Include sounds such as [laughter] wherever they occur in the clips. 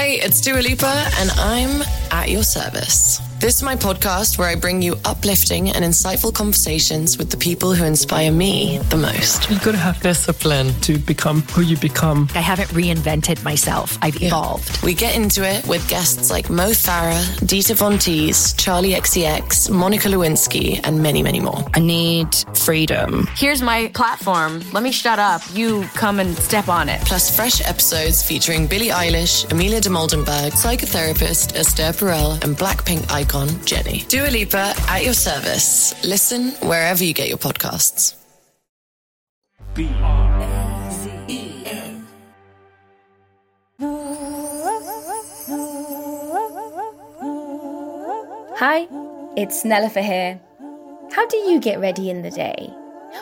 Hey, it's Dua Lipa, and I'm at your service. This is my podcast where I bring you uplifting and insightful conversations with the people who inspire me the most. You've got to have discipline to become who you become. I haven't reinvented myself, I've evolved. We get into it with guests like Mo Farah, Dita Von Teese, Charli XCX, Monica Lewinsky, and many, many more. I need freedom. Here's my platform. Let me shut up. You come and step on it. Plus, fresh episodes featuring Billie Eilish, Amelia de Moldenberg, psychotherapist Esther Perel, and Blackpink icon Jennie. Dua Lipa at your service. Listen wherever you get your podcasts. Hi, it's Nelufar here. How do you get ready in the day?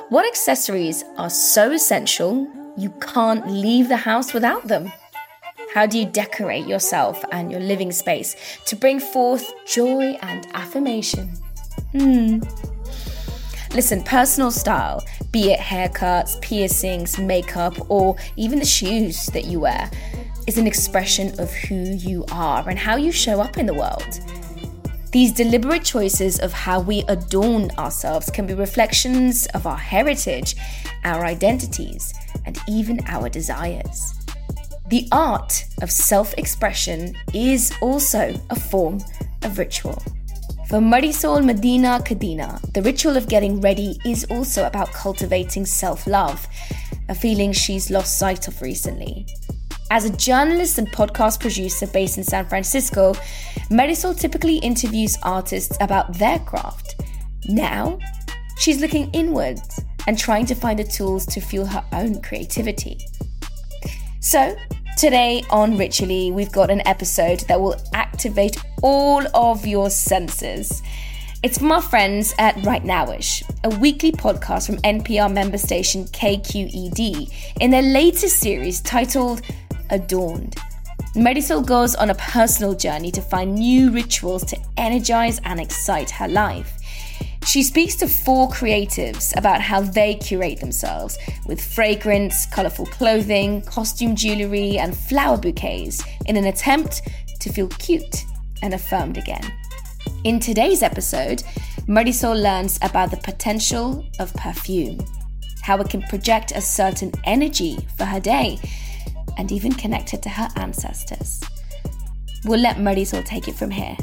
What accessories are so essential you can't leave the house without them? How do you decorate yourself and your living space to bring forth joy and affirmation? Hmm. Listen, personal style, be it haircuts, piercings, makeup, or even the shoes that you wear, is an expression of who you are and how you show up in the world. These deliberate choices of how we adorn ourselves can be reflections of our heritage, our identities, and even our desires. The art of self expression is also a form of ritual. For Marisol Medina Cadena, the ritual of getting ready is also about cultivating self love, a feeling she's lost sight of recently. As a journalist and podcast producer based in San Francisco, Marisol typically interviews artists about their craft. Now, she's looking inwards and trying to find the tools to fuel her own creativity. So, Today on Ritually, we've got an episode that will activate all of your senses. It's from our friends at Rightnowish, a weekly podcast from NPR member station KQED, in their latest series titled Adorned. Marisol goes on a personal journey to find new rituals to energize and excite her life. She speaks to four creatives about how they curate themselves with fragrance, colourful clothing, costume jewellery, and flower bouquets in an attempt to feel cute and affirmed again. In today's episode, Marisol learns about the potential of perfume, how it can project a certain energy for her day, and even connect her to her ancestors. We'll let Marisol take it from here.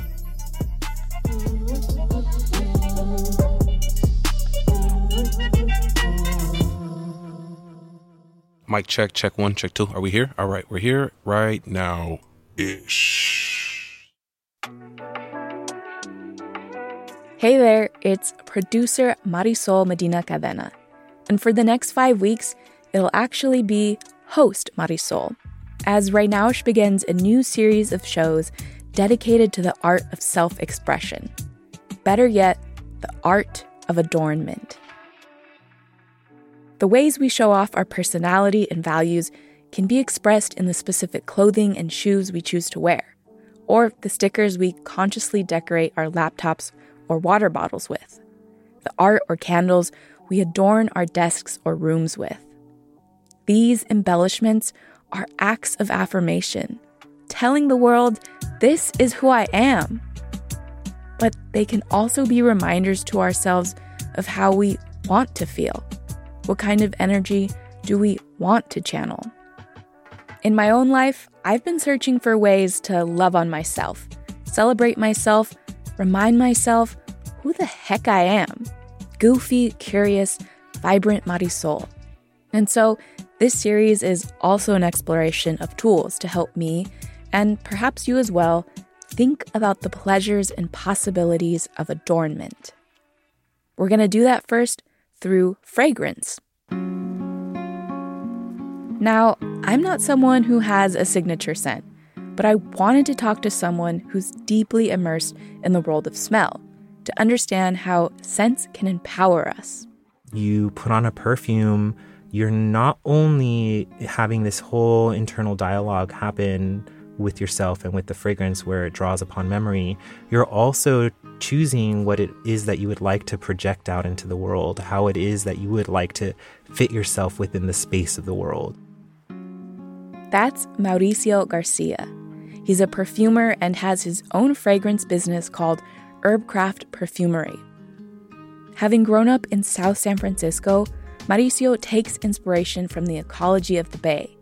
Mic check, check one, check two. Are we here? All right, we're here right now ish. Hey there, it's producer Marisol Medina Cadena. And for the next five weeks, it'll actually be host Marisol, as Right begins a new series of shows dedicated to the art of self expression. Better yet, the art of adornment. The ways we show off our personality and values can be expressed in the specific clothing and shoes we choose to wear, or the stickers we consciously decorate our laptops or water bottles with, the art or candles we adorn our desks or rooms with. These embellishments are acts of affirmation, telling the world, this is who I am. But they can also be reminders to ourselves of how we want to feel what kind of energy do we want to channel? In my own life, I've been searching for ways to love on myself, celebrate myself, remind myself who the heck I am goofy, curious, vibrant Marisol. And so, this series is also an exploration of tools to help me, and perhaps you as well, think about the pleasures and possibilities of adornment. We're going to do that first through fragrance. Now, I'm not someone who has a signature scent, but I wanted to talk to someone who's deeply immersed in the world of smell to understand how scents can empower us. You put on a perfume, you're not only having this whole internal dialogue happen with yourself and with the fragrance where it draws upon memory, you're also choosing what it is that you would like to project out into the world, how it is that you would like to fit yourself within the space of the world. That's Mauricio Garcia. He's a perfumer and has his own fragrance business called Herbcraft Perfumery. Having grown up in South San Francisco, Mauricio takes inspiration from the ecology of the Bay.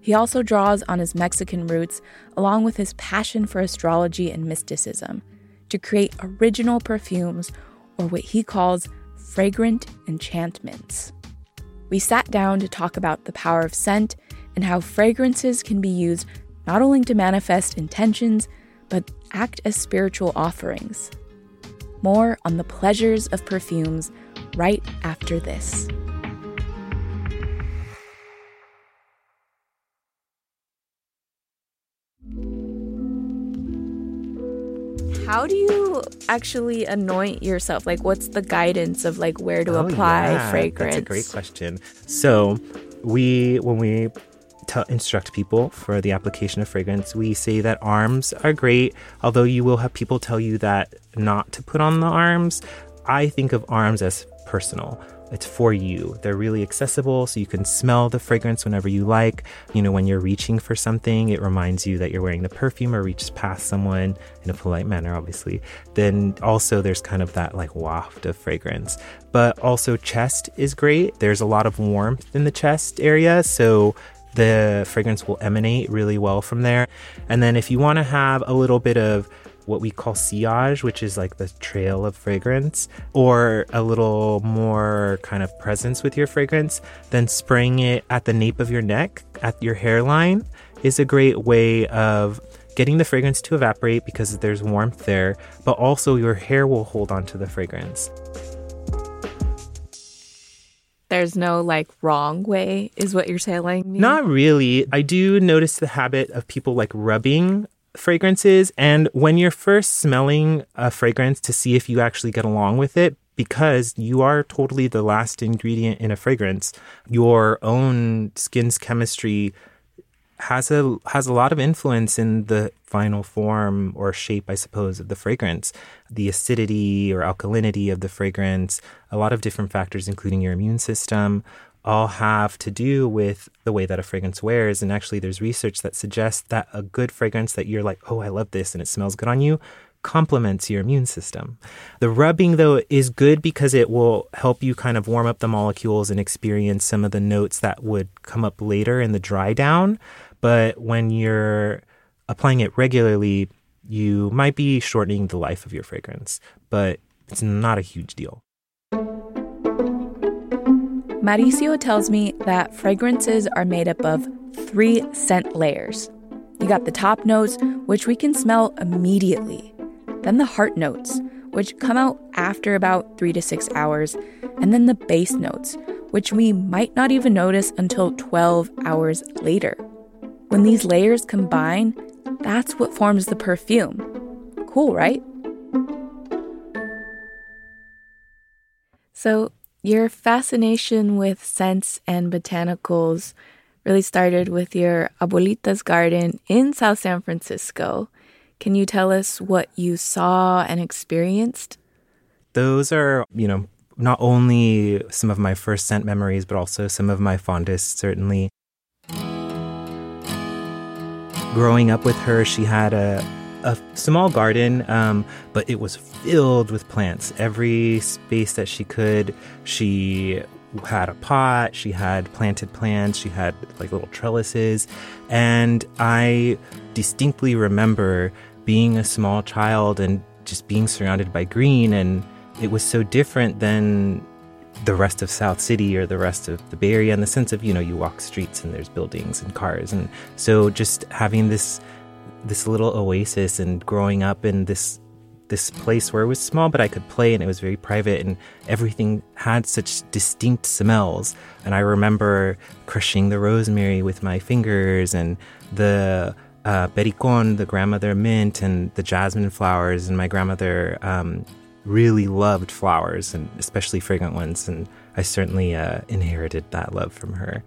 He also draws on his Mexican roots along with his passion for astrology and mysticism to create original perfumes or what he calls fragrant enchantments. We sat down to talk about the power of scent and how fragrances can be used not only to manifest intentions, but act as spiritual offerings. More on the pleasures of perfumes right after this. How do you actually anoint yourself? Like, what's the guidance of like where to Oh, apply yeah, fragrance? That's a great question. So, we when we tell, instruct people for the application of fragrance, we say that arms are great. Although you will have people tell you that not to put on the arms, I think of arms as personal. It's for you. They're really accessible, so you can smell the fragrance whenever you like. You know, when you're reaching for something, it reminds you that you're wearing the perfume or reaches past someone in a polite manner, obviously. Then also, there's kind of that like waft of fragrance. But also, chest is great. There's a lot of warmth in the chest area, so the fragrance will emanate really well from there. And then, if you want to have a little bit of what we call sillage, which is like the trail of fragrance, or a little more kind of presence with your fragrance, then spraying it at the nape of your neck, at your hairline, is a great way of getting the fragrance to evaporate because there's warmth there, but also your hair will hold on to the fragrance. There's no like wrong way, is what you're telling me. Not really. I do notice the habit of people like rubbing fragrances. And when you're first smelling a fragrance to see if you actually get along with it, because you are totally the last ingredient in a fragrance, your own skin's chemistry has a has a lot of influence in the final form or shape, I suppose, of the fragrance. The acidity or alkalinity of the fragrance, a lot of different factors, including your immune system, all have to do with the way that a fragrance wears. And actually, there's research that suggests that a good fragrance that you're like, oh, I love this, and it smells good on you, complements your immune system. The rubbing, though, is good because it will help you kind of warm up the molecules and experience some of the notes that would come up later in the dry down. But when you're applying it regularly, you might be shortening the life of your fragrance, but it's not a huge deal. Mauricio tells me that fragrances are made up of three scent layers. You got the top notes, which we can smell immediately, then the heart notes, which come out after about three to six hours, and then the base notes, which we might not even notice until 12 hours later. When these layers combine, that's what forms the perfume. Cool, right? So, your fascination with scents and botanicals really started with your abuelita's garden in South San Francisco. Can you tell us what you saw and experienced? Those are, you know, not only some of my first scent memories, but also some of my fondest, certainly. Growing up with her, she had a, a small garden, um, but it was filled with plants. Every space that she could, she had a pot, she had planted plants, she had like little trellises. And I distinctly remember being a small child and just being surrounded by green. And it was so different than the rest of South City or the rest of the Bay Area in the sense of, you know, you walk streets and there's buildings and cars. And so just having this this little oasis and growing up in this this place where it was small but I could play and it was very private and everything had such distinct smells and I remember crushing the rosemary with my fingers and the uh, pericon, the grandmother mint, and the jasmine flowers. And my grandmother um, really loved flowers, and especially fragrant ones. And I certainly uh, inherited that love from her.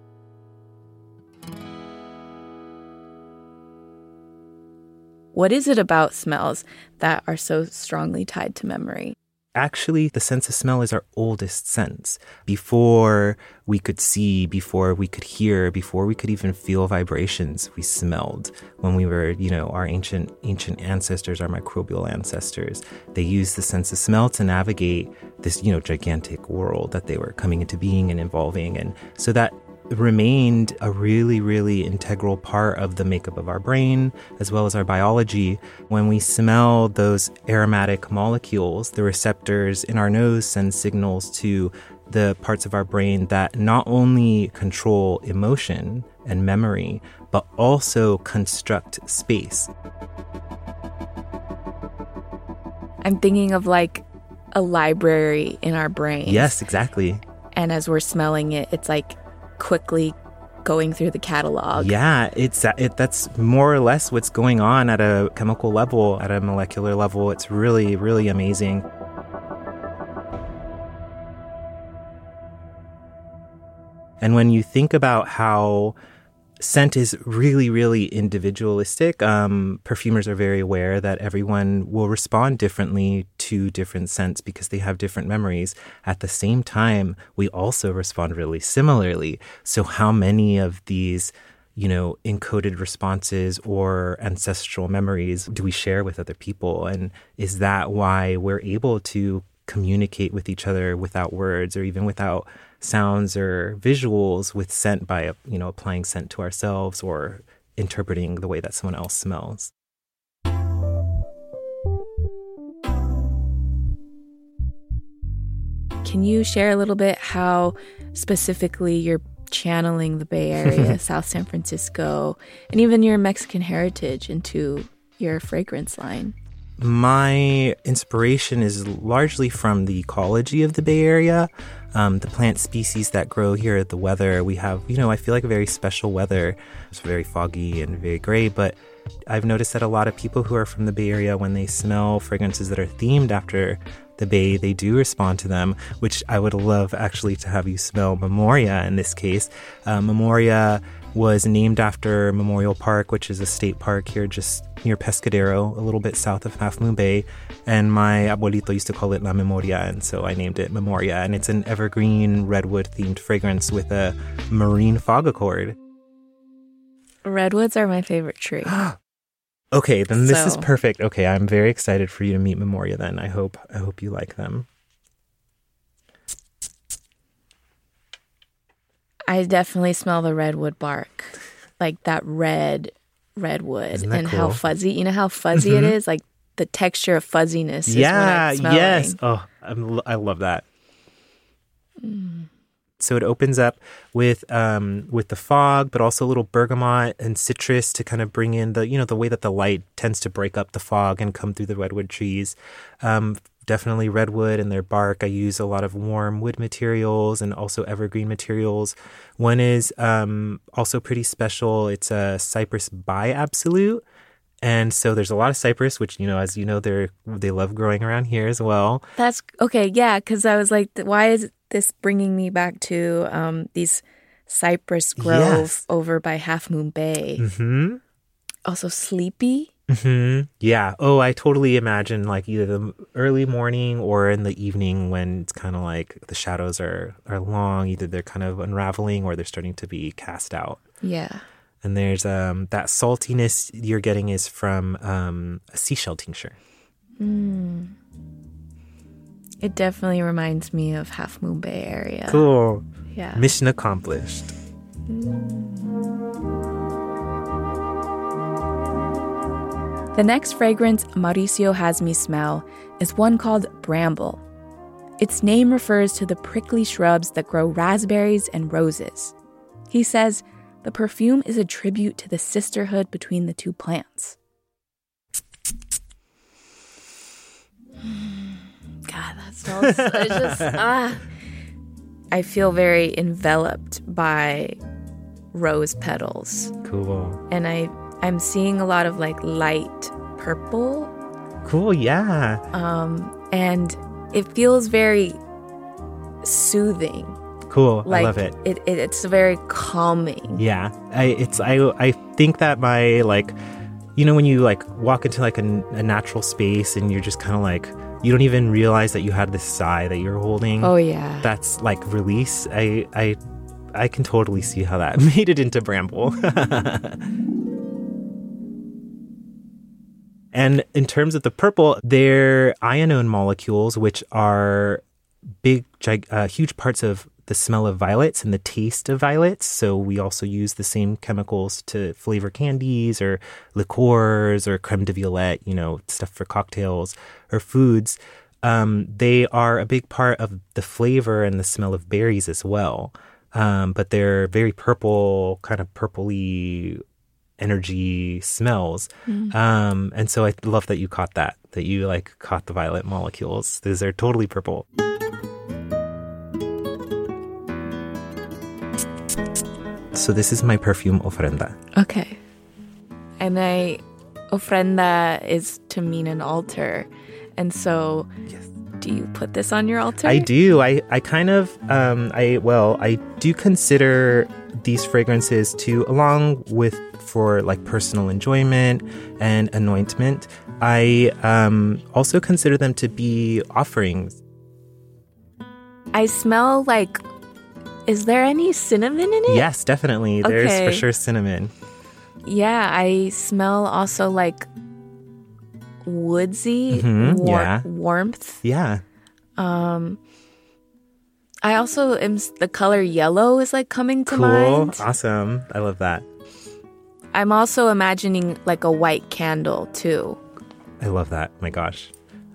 What is it about smells that are so strongly tied to memory? actually the sense of smell is our oldest sense. Before we could see, before we could hear, before we could even feel vibrations, we smelled. When we were, you know, our ancient ancient ancestors, our microbial ancestors, they used the sense of smell to navigate this, you know, gigantic world that they were coming into being and evolving. And so that remained a really, really integral part of the makeup of our brain as well as our biology. When we smell those aromatic molecules, the receptors in our nose send signals to the parts of our brain that not only control emotion and memory, but also construct space. I'm thinking of like a library in our brain. Yes, exactly. And as we're smelling it, it's like quickly going through the catalog. Yeah, it's it, that's more or less what's going on at a chemical level, at a molecular level. It's really, really amazing. And when you think about how scent is really, really individualistic. Um, perfumers are very aware that everyone will respond differently to different scents because they have different memories. At the same time, we also respond really similarly. So, how many of these you know, encoded responses or ancestral memories do we share with other people? And is that why we're able to communicate with each other without words or even without sounds or visuals with scent by you know applying scent to ourselves or interpreting the way that someone else smells. Can you share a little bit how specifically you're channeling the Bay Area, [laughs] South San Francisco, and even your Mexican heritage into your fragrance line? My inspiration is largely from the ecology of the Bay Area um, the plant species that grow here, the weather. We have, you know, I feel like a very special weather. It's very foggy and very gray, but I've noticed that a lot of people who are from the Bay Area, when they smell fragrances that are themed after the Bay, they do respond to them, which I would love actually to have you smell Memoria in this case. Uh, Memoria was named after Memorial Park, which is a state park here just near Pescadero, a little bit south of Half Moon Bay. And my abuelito used to call it La Memoria, and so I named it Memoria. And it's an evergreen redwood themed fragrance with a marine fog accord. Redwoods are my favorite tree. [gasps] okay, then this so. is perfect. Okay, I'm very excited for you to meet Memoria then. I hope I hope you like them. I definitely smell the redwood bark, like that red redwood, and cool? how fuzzy. You know how fuzzy mm-hmm. it is, like the texture of fuzziness. yeah. yes. Oh, I'm, i love that. Mm. So it opens up with um, with the fog, but also a little bergamot and citrus to kind of bring in the you know the way that the light tends to break up the fog and come through the redwood trees. Um, definitely redwood and their bark. I use a lot of warm wood materials and also evergreen materials. One is um, also pretty special. It's a cypress by absolute. And so there's a lot of cypress, which you know, as you know, they're they love growing around here as well. That's okay, yeah. Because I was like, why is this bringing me back to um, these cypress grove yes. over by Half Moon Bay? Mm-hmm. Also, sleepy. Mm-hmm. Yeah. Oh, I totally imagine like either the early morning or in the evening when it's kind of like the shadows are are long. Either they're kind of unraveling or they're starting to be cast out. Yeah. And there's um that saltiness you're getting is from um, a seashell tincture. Mm. It definitely reminds me of Half Moon Bay area. Cool. Yeah. Mission accomplished. Mm. The next fragrance Mauricio has me smell is one called Bramble. Its name refers to the prickly shrubs that grow raspberries and roses. He says the perfume is a tribute to the sisterhood between the two plants. [sighs] God, that smells so just [laughs] ah. I feel very enveloped by rose petals. Cool. And I I'm seeing a lot of like light purple. Cool, yeah. Um, and it feels very soothing. Cool, like, I love it. it. It it's very calming. Yeah, I it's I I think that my like, you know, when you like walk into like a, a natural space and you're just kind of like you don't even realize that you had this sigh that you're holding. Oh yeah. That's like release. I I I can totally see how that [laughs] made it into Bramble. [laughs] and in terms of the purple, they're ionone molecules, which are big, gig, uh, huge parts of the smell of violets and the taste of violets. So we also use the same chemicals to flavor candies or liqueurs or creme de violette, you know, stuff for cocktails or foods. Um, they are a big part of the flavor and the smell of berries as well. Um, but they're very purple, kind of purpley energy smells. Mm. Um, and so I love that you caught that, that you like caught the violet molecules. These are totally purple. So this is my perfume ofrenda. Okay. And I ofrenda is to mean an altar. And so yes. do you put this on your altar? I do. I, I kind of um I well, I do consider these fragrances to along with for like personal enjoyment and anointment. I um also consider them to be offerings. I smell like is there any cinnamon in it? Yes, definitely. Okay. There's for sure cinnamon. Yeah, I smell also like woodsy mm-hmm, war- yeah. warmth. Yeah. Um I also am the color yellow is like coming to mind. cool. mind. Awesome. I love that. I'm also imagining like a white candle too. I love that. My gosh.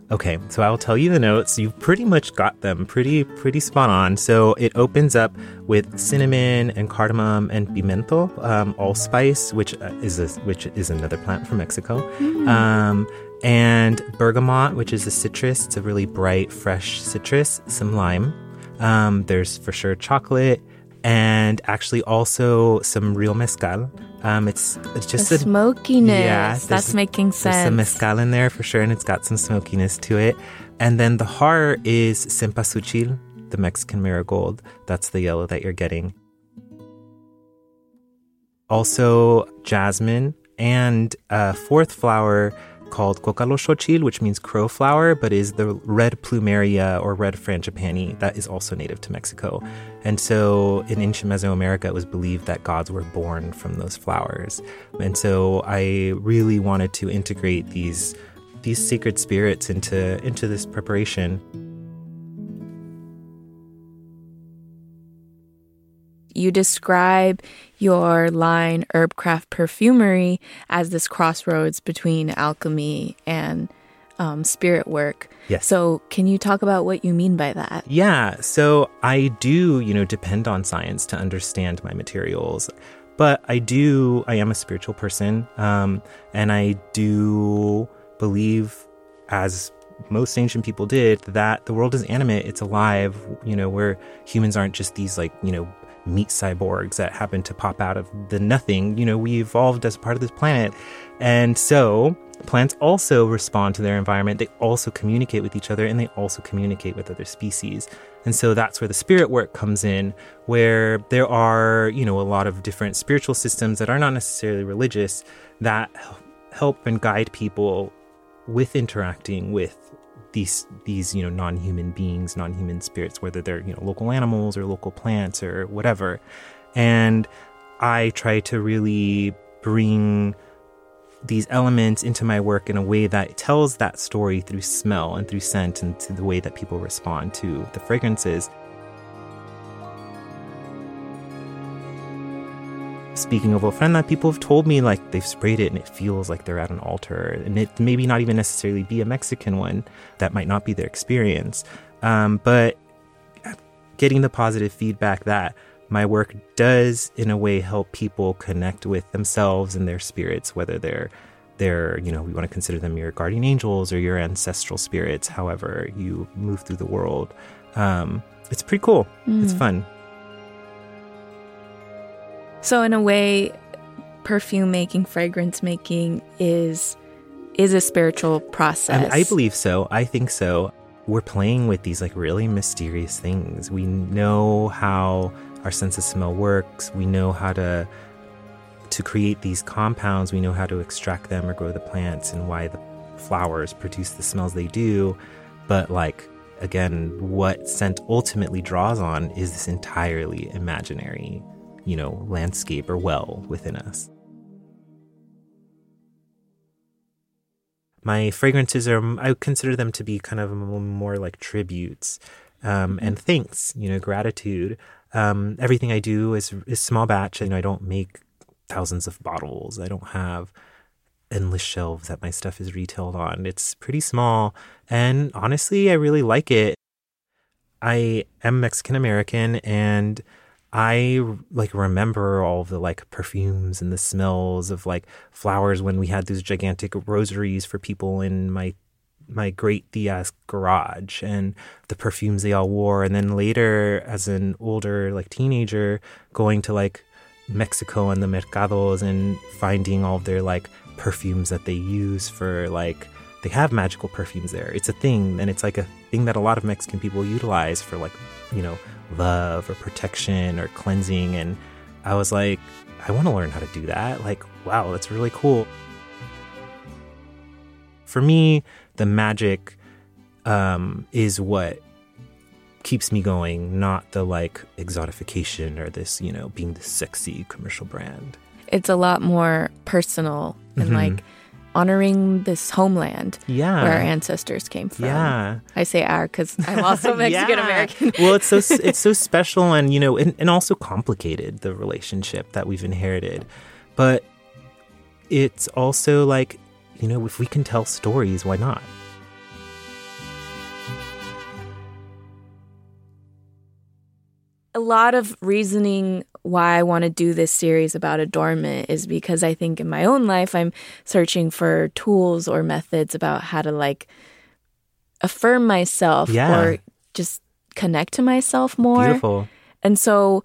Okay, so I'll tell you the notes. You've pretty much got them pretty pretty spot on. So it opens up with cinnamon and cardamom and pimento, um, allspice, which uh, is a, which is another plant from Mexico, mm. um, and bergamot, which is a citrus. It's a really bright, fresh citrus. Some lime. Um, there's for sure chocolate, and actually also some real mezcal. Um, it's it's just the a smokiness. Yeah, that's making sense. There's some mezcal in there for sure, and it's got some smokiness to it. And then the heart is cempasúchil, the Mexican marigold. That's the yellow that you're getting. Also, jasmine and a fourth flower called Xochitl, which means crow flower, but is the red plumeria or red frangipani that is also native to Mexico. And so in ancient Mesoamerica, it was believed that gods were born from those flowers. And so I really wanted to integrate these these sacred spirits into into this preparation. You describe your line Herbcraft Perfumery as this crossroads between alchemy and um, spirit work. Yes. So, can you talk about what you mean by that? Yeah. So, I do, you know, depend on science to understand my materials, but I do, I am a spiritual person, um, and I do believe, as most ancient people did, that the world is animate, it's alive, you know, where humans aren't just these, like, you know, meat cyborgs that happen to pop out of the nothing. You know, we evolved as part of this planet. And so plants also respond to their environment. They also communicate with each other and they also communicate with other species. And so that's where the spirit work comes in, where there are, you know, a lot of different spiritual systems that are not necessarily religious that help and guide people with interacting with these these you know non-human beings non-human spirits whether they're you know local animals or local plants or whatever. And i try to really bring these elements into my work in a way that tells that story through smell and through scent and to the way that people respond to the fragrances Speaking of ofrenda, people have told me like they've sprayed it and it feels like they're at an altar, and it maybe not even necessarily be a Mexican one. That might not be their experience, um, but getting the positive feedback that my work does in a way help people connect with themselves and their spirits, whether they're they're you know we want to consider them your guardian angels or your ancestral spirits, however you move through the world. Um, it's pretty cool. Mm. It's fun. So in a way, perfume making, fragrance making is is a spiritual process. I, I believe so. I think so. We're playing with these like really mysterious things. We know how our sense of smell works. We know how to to create these compounds. We know how to extract them or grow the plants and why the flowers produce the smells they do. But like again, what scent ultimately draws on is this entirely imaginary, you know, landscape or well within us. My fragrances are, I consider them to be kind of more like tributes um, and thanks, you know, gratitude. Um, everything I do is, is small batch. You know, I don't make thousands of bottles. I don't have endless shelves that my stuff is retailed on. It's pretty small. And honestly, I really like it. I am Mexican American and I like remember all the like perfumes and the smells of like flowers when we had those gigantic rosaries for people in my my great tia's garage and the perfumes they all wore and then later as an older like teenager going to like Mexico and the mercados and finding all their like perfumes that they use for like they have magical perfumes there. It's a thing and it's like a thing that a lot of Mexican people utilize for like, you know, love or protection or cleansing and I was like I want to learn how to do that. Like, wow, that's really cool. For me, the magic um, is what keeps me going, not the like exotification or this, you know, being the sexy commercial brand. It's a lot more personal and mm-hmm. like honoring this homeland yeah. where our ancestors came from. Yeah. I say our because I'm also [laughs] Mexican American. well, it's so [laughs] it's so special and you know and, and also complicated the relationship that we've inherited, but it's also like you know if we can tell stories, why not? a lot of reasoning why I want to do this series about adornment is because I think in my own life I'm searching for tools or methods about how to like affirm myself yeah. or just connect to myself more. Beautiful. And so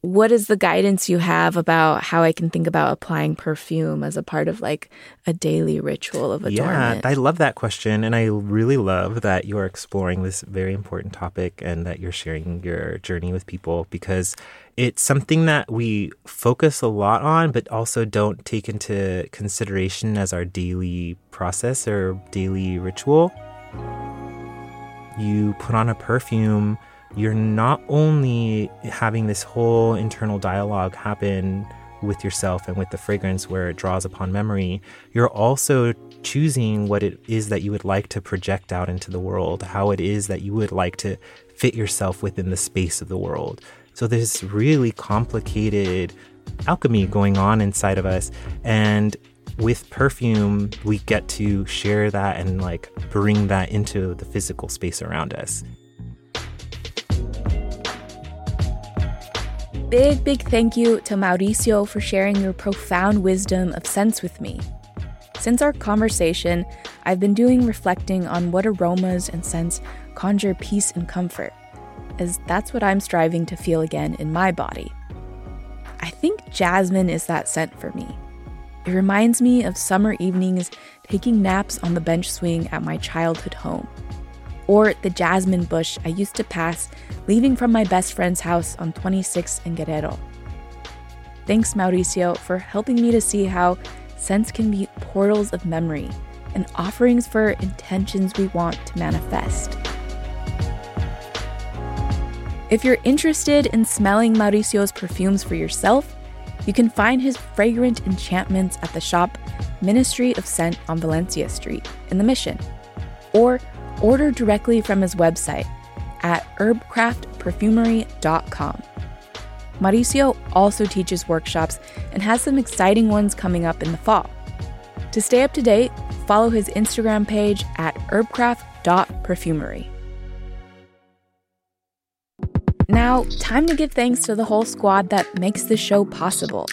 what is the guidance you have about how I can think about applying perfume as a part of like a daily ritual of adornment? Yeah, I love that question. And I really love that you're exploring this very important topic and that you're sharing your journey with people because it's something that we focus a lot on, but also don't take into consideration as our daily process or daily ritual. You put on a perfume you're not only having this whole internal dialogue happen with yourself and with the fragrance where it draws upon memory, you're also choosing what it is that you would like to project out into the world, how it is that you would like to fit yourself within the space of the world. So there's really complicated alchemy going on inside of us. And with perfume, we get to share that and like bring that into the physical space around us. Big, big thank you to Mauricio for sharing your profound wisdom of sense with me. Since our conversation, I've been doing reflecting on what aromas and scents conjure peace and comfort, as that's what I'm striving to feel again in my body. I think jasmine is that scent for me. It reminds me of summer evenings taking naps on the bench swing at my childhood home or the jasmine bush I used to pass leaving from my best friend's house on 26 in Guerrero. Thanks, Mauricio, for helping me to see how scents can be portals of memory and offerings for intentions we want to manifest. If you're interested in smelling Mauricio's perfumes for yourself, you can find his fragrant enchantments at the shop Ministry of Scent on Valencia Street in the Mission, or order directly from his website at herbcraftperfumery.com. Mauricio also teaches workshops and has some exciting ones coming up in the fall. To stay up to date, follow his Instagram page at herbcraft.perfumery. Now, time to give thanks to the whole squad that makes this show possible.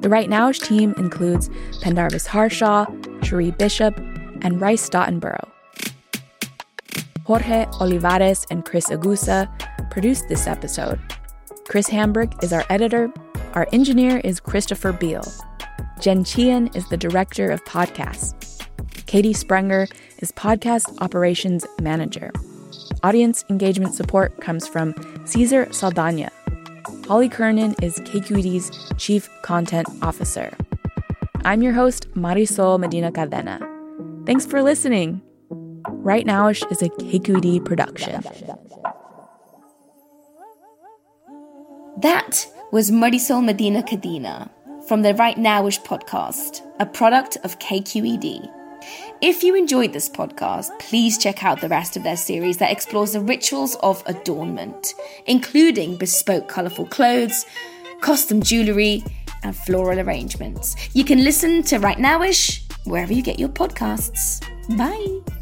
The Rightnowish team includes Pendarvis Harshaw, Cherie Bishop, and Rice Stottenborough. Jorge Olivares and Chris Agusa produced this episode. Chris Hambrick is our editor. Our engineer is Christopher Beal. Jen Chien is the director of podcasts. Katie Sprenger is podcast operations manager. Audience engagement support comes from Cesar Saldana. Holly Kernan is KQED's chief content officer. I'm your host, Marisol Medina Cadena. Thanks for listening. Rightnowish is a KQED production. That was Marisol Medina Cadena from the Rightnowish podcast, a product of KQED. If you enjoyed this podcast, please check out the rest of their series that explores the rituals of adornment, including bespoke colourful clothes, custom jewellery, and floral arrangements. You can listen to Rightnowish wherever you get your podcasts. Bye.